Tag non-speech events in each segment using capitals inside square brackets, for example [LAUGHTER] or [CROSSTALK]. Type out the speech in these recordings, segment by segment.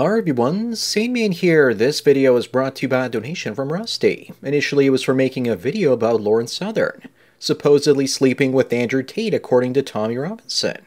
Hi everyone, Sandman here. This video is brought to you by a donation from Rusty. Initially it was for making a video about Lauren Southern, supposedly sleeping with Andrew Tate according to Tommy Robinson.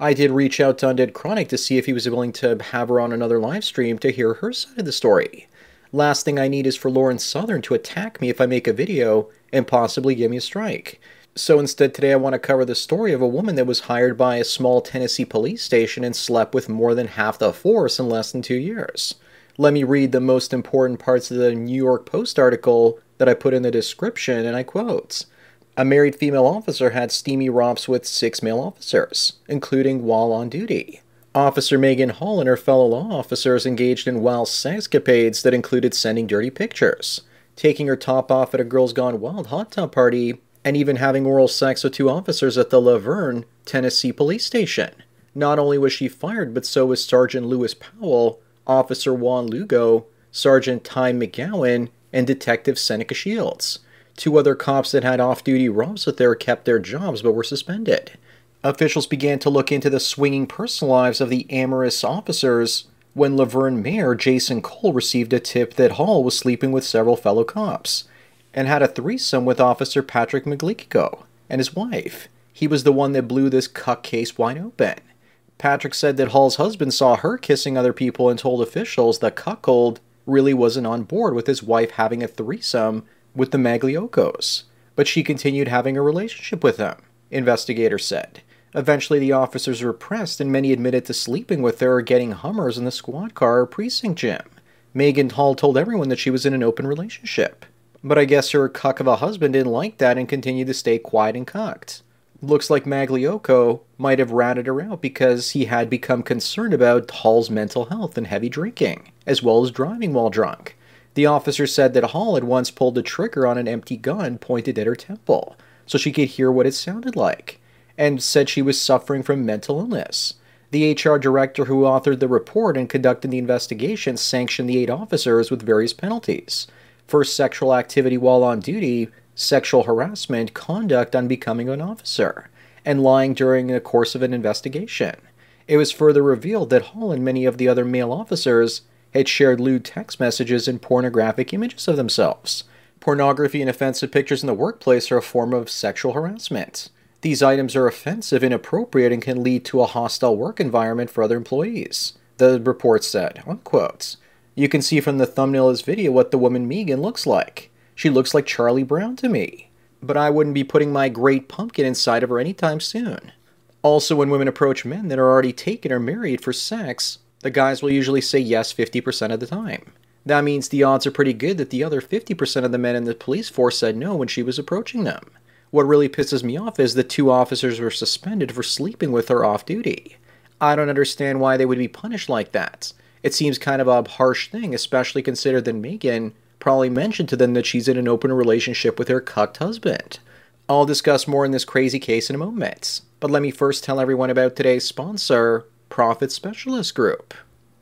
I did reach out to Undead Chronic to see if he was willing to have her on another live stream to hear her side of the story. Last thing I need is for Lauren Southern to attack me if I make a video and possibly give me a strike. So instead, today I want to cover the story of a woman that was hired by a small Tennessee police station and slept with more than half the force in less than two years. Let me read the most important parts of the New York Post article that I put in the description, and I quote A married female officer had steamy romps with six male officers, including while on duty. Officer Maegan Hall and her fellow law officers engaged in wild sexcapades that included sending dirty pictures, taking her top off at a Girls Gone Wild hot tub party, and even having oral sex with two officers at the La Vergne, Tennessee police station. Not only was she fired, but so was Sergeant Lewis Powell, Officer Juan Lugo, Sergeant Ty McGowan, and Detective Seneca Shields. Two other cops that had off duty romps with her kept their jobs but were suspended. Officials began to look into the swinging personal lives of the amorous officers when La Vergne Mayor Jason Cole received a tip that Hall was sleeping with several fellow cops and had a threesome with Officer Patrick Magliocco and his wife. He was the one that blew this cuck case wide open. Patrick said that Hall's husband saw her kissing other people and told officials that cuckold really wasn't on board with his wife having a threesome with the Mag­lioccos, but she continued having a relationship with them, investigators said. Eventually, the officers were pressed, and many admitted to sleeping with her or getting Hummers in the squad car or precinct gym. Maegan Hall told everyone that she was in an open relationship. But I guess her cuck of a husband didn't like that and continued to stay quiet and cucked. Looks like Magliocco might have ratted her out because he had become concerned about Hall's mental health and heavy drinking, as well as driving while drunk. The officer said that Hall had once pulled the trigger on an empty gun pointed at her temple, so she could hear what it sounded like, and said she was suffering from mental illness. The HR director who authored the report and conducted the investigation sanctioned the eight officers with various penalties for sexual activity while on duty, sexual harassment, conduct on becoming an officer, and lying during the course of an investigation. It was further revealed that Hall and many of the other male officers had shared lewd text messages and pornographic images of themselves. Pornography and offensive pictures in the workplace are a form of sexual harassment. These items are offensive, inappropriate, and can lead to a hostile work environment for other employees, the report said. Unquote. You can see from the thumbnail of this video what the woman Maegan looks like. She looks like Charlie Brown to me. But I wouldn't be putting my great pumpkin inside of her anytime soon. Also, when women approach men that are already taken or married for sex, the guys will usually say yes 50% of the time. That means the odds are pretty good that the other 50% of the men in the police force said no when she was approaching them. What really pisses me off is that two officers were suspended for sleeping with her off duty. I don't understand why they would be punished like that it seems kind of a harsh thing, especially considered that Maegan probably mentioned to them that she's in an open relationship with her cucked husband. I'll discuss more in this crazy case in a moment, but let me first tell everyone about today's sponsor, Profit Specialist Group.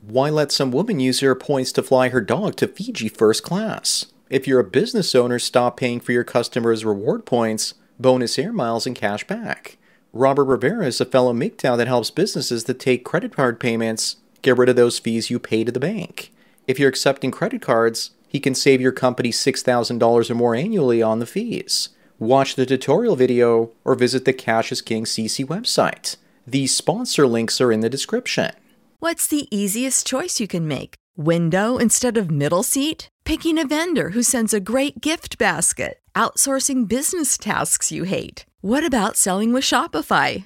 Why let some woman use her points to fly her dog to Fiji first class? If you're a business owner, stop paying for your customers' reward points, bonus air miles, and cash back. Robert Rivera is a fellow MGTOW that helps businesses that take credit card payments get rid of those fees you pay to the bank. If you're accepting credit cards, he can save your company $6,000 or more annually on the fees. Watch the tutorial video or visit the Cash is King CC website. The sponsor links are in the description. What's the easiest choice you can make? Window instead of middle seat? Picking a vendor who sends a great gift basket? Outsourcing business tasks you hate? What about selling with Shopify?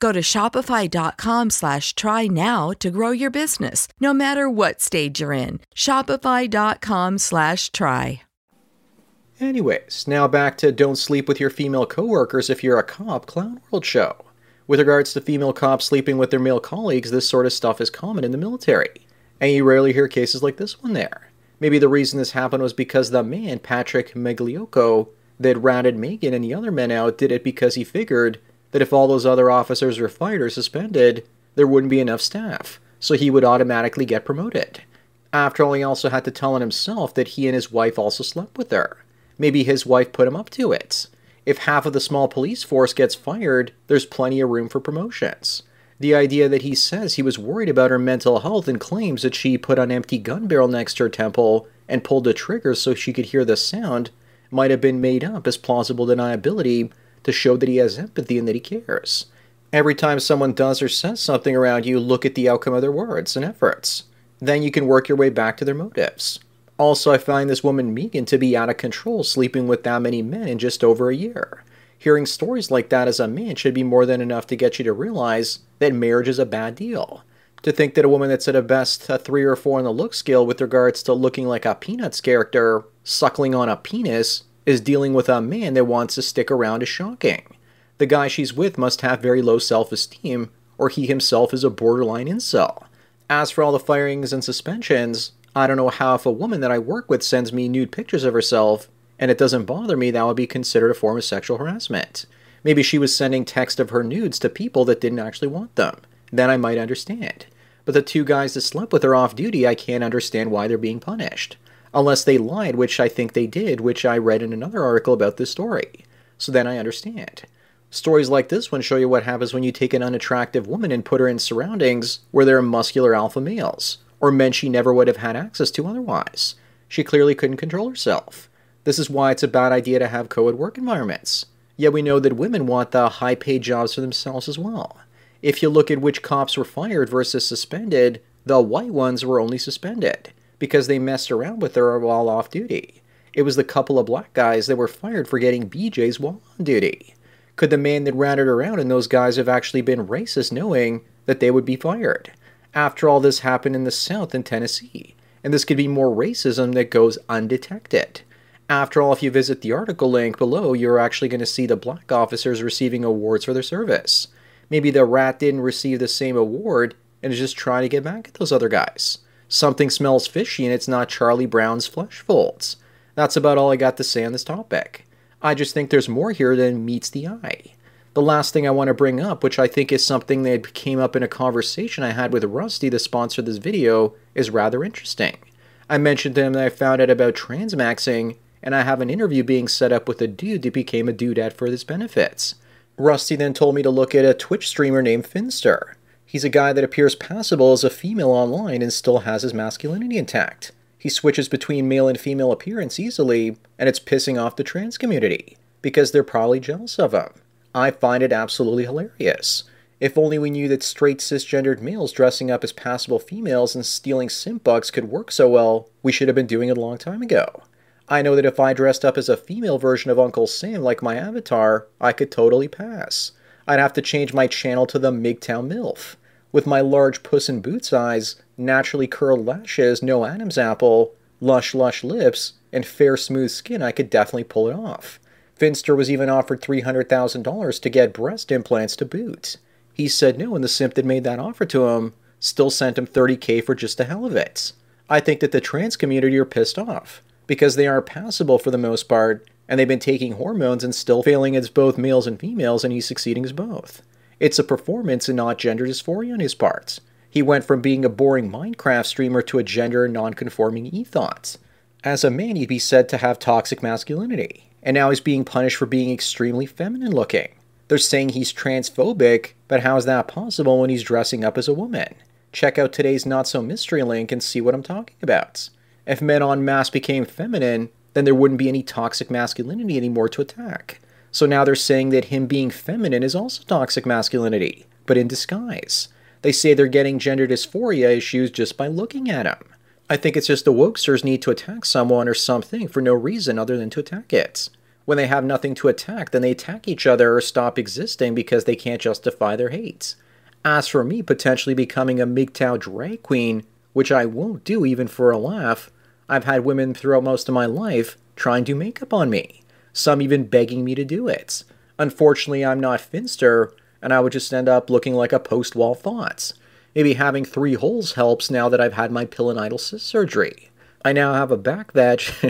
Go to shopify.com slash try now to grow your business, no matter what stage you're in. Shopify.com slash try. Anyways, now back to don't sleep with your female coworkers if you're a cop clown world show. With regards to female cops sleeping with their male colleagues, this sort of stuff is common in the military, and you rarely hear cases like this one there. Maybe the reason this happened was because the man, Patrick Magliocco, that ratted Maegan and the other men out did it because he figured that if all those other officers were fired or suspended, there wouldn't be enough staff, so he would automatically get promoted. After all, he also had to tell on himself that he and his wife also slept with her. Maybe his wife put him up to it if half of the small police force gets fired, there's plenty of room for promotions. The idea that he says he was worried about her mental health and claims that she put an empty gun barrel next to her temple and pulled the trigger so she could hear the sound might have been made up as plausible deniability to show that he has empathy and that he cares. Every time someone does or says something around you, look at the outcome of their words and efforts. Then you can work your way back to their motives. Also, I find this woman Maegan to be out of control, sleeping with that many men in just over a year. Hearing stories like that as a man should be more than enough to get you to realize that marriage is a bad deal. To think that a woman that's at a best a three or four on the look scale with regards to looking like a Peanuts character, suckling on a penis, is dealing with a man that wants to stick around is shocking. The guy she's with must have very low self esteem, or he himself is a borderline incel. As for all the firings and suspensions, I don't know how if a woman that I work with sends me nude pictures of herself and it doesn't bother me, that would be considered a form of sexual harassment. Maybe she was sending text of her nudes to people that didn't actually want them. Then I might understand. But the two guys that slept with her off duty, I can't understand why they're being punished. Unless they lied, which I think they did, which I read in another article about this story. So then I understand. Stories like this one show you what happens when you take an unattractive woman and put her in surroundings where there are muscular alpha males or men she never would have had access to otherwise. She clearly couldn't control herself. This is why it's a bad idea to have co ed work environments. Yet we know that women want the high paid jobs for themselves as well. If you look at which cops were fired versus suspended, the white ones were only suspended because they messed around with her while off duty. It was the couple of black guys that were fired for getting BJs while on duty. Could the man that ratted around and those guys have actually been racist knowing that they would be fired? After all, this happened in the South in Tennessee, and this could be more racism that goes undetected. After all, if you visit the article link below, you're actually going to see the black officers receiving awards for their service. Maybe the rat didn't receive the same award and is just trying to get back at those other guys. Something smells fishy and it's not Charlie Brown's flesh folds. That's about all I got to say on this topic. I just think there's more here than meets the eye. The last thing I want to bring up, which I think is something that came up in a conversation I had with Rusty, the sponsor of this video, is rather interesting. I mentioned to him that I found out about transmaxing, and I have an interview being set up with a dude that became a dudette for his benefits. Rusty then told me to look at a Twitch streamer named Finster. He's a guy that appears passable as a female online and still has his masculinity intact. He switches between male and female appearance easily, and it's pissing off the trans community because they're probably jealous of him. I find it absolutely hilarious. If only we knew that straight cisgendered males dressing up as passable females and stealing simp bucks could work so well, we should have been doing it a long time ago. I know that if I dressed up as a female version of Uncle Sam like my avatar, I could totally pass. I'd have to change my channel to the MGTOW MILF. With my large puss in boots eyes, naturally curled lashes, no Adam's apple, lush lush lips, and fair smooth skin, I could definitely pull it off. Finster was even offered $300,000 to get breast implants to boot. He said no, and the simp that made that offer to him still sent him 30k for just the hell of it. I think that the trans community are pissed off because they are passable for the most part, and they've been taking hormones and still failing as both males and females, and he's succeeding as both. It's a performance and not gender dysphoria on his part. He went from being a boring Minecraft streamer to a gender non-conforming ethos. As a man, he'd be said to have toxic masculinity and now he's being punished for being extremely feminine looking. They're saying he's transphobic, but how is that possible when he's dressing up as a woman? Check out today's Not So Mystery link and see what I'm talking about. If men en masse became feminine, then there wouldn't be any toxic masculinity anymore to attack. So now they're saying that him being feminine is also toxic masculinity, but in disguise. They say they're getting gender dysphoria issues just by looking at him. I think it's just the wokesters need to attack someone or something for no reason other than to attack it. When they have nothing to attack, then they attack each other or stop existing because they can't justify their hates. As for me potentially becoming a MGTOW drag queen, which I won't do even for a laugh, I've had women throughout most of my life try and do makeup on me, some even begging me to do it. Unfortunately, I'm not Finster, and I would just end up looking like a post wall thoughts. Maybe having three holes helps now that I've had my pilonidal surgery. I now have a back thatch. [LAUGHS]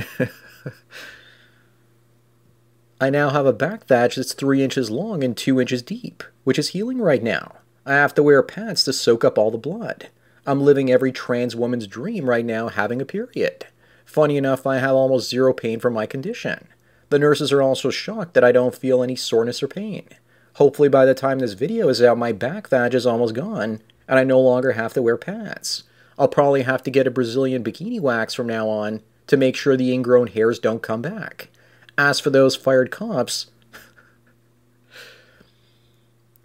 I now have a back thatch that's three inches long and two inches deep, which is healing right now. I have to wear pants to soak up all the blood. I'm living every trans woman's dream right now having a period. Funny enough, I have almost zero pain from my condition. The nurses are also shocked that I don't feel any soreness or pain. Hopefully, by the time this video is out, my back thatch is almost gone, and I no longer have to wear pants. I'll probably have to get a Brazilian bikini wax from now on to make sure the ingrown hairs don't come back. As for those fired cops, [LAUGHS]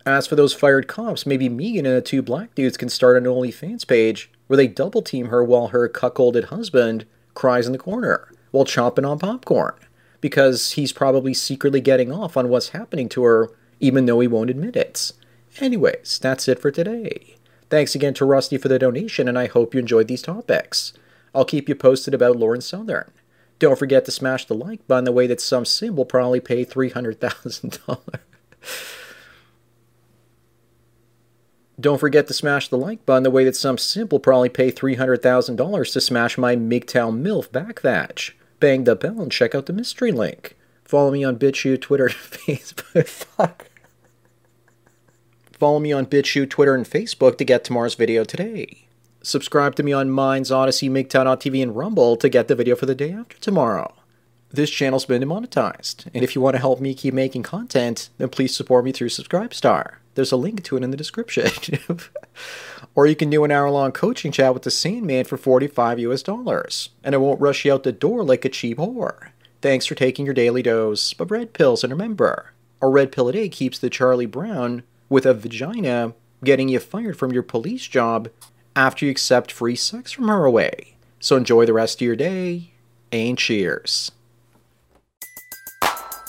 as for those fired cops, maybe Maegan and the two black dudes can start an OnlyFans page where they double team her while her cuckolded husband cries in the corner while chomping on popcorn because he's probably secretly getting off on what's happening to her even though he won't admit it. Anyways, that's it for today. Thanks again to Rusty for the donation, and I hope you enjoyed these topics. I'll keep you posted about Lauren Southern. Don't forget to smash the like button the way that some sim will probably pay $300,000. Don't forget to smash the like button the way that some simp will probably pay $300,000 to smash my MGTOW MILF back thatch. Bang the bell and check out the mystery link. Follow me on BitChute, Twitter, and [LAUGHS] Facebook. Fuck. Follow me on BitChute, Twitter, and Facebook to get tomorrow's video today. Subscribe to me on Minds, Odysee, MGTOW.tv, and Rumble to get the video for the day after tomorrow. This channel's been demonetized, and if you want to help me keep making content, then please support me through Subscribestar. There's a link to it in the description. [LAUGHS] or you can do an hour long coaching chat with the Sandman for 45 US dollars, and it won't rush you out the door like a cheap whore. Thanks for taking your daily dose of red pills, and remember, a red pill a day keeps the Charlie Brown with a vagina getting you fired from your police job after you accept free sex from her away. So enjoy the rest of your day, and cheers.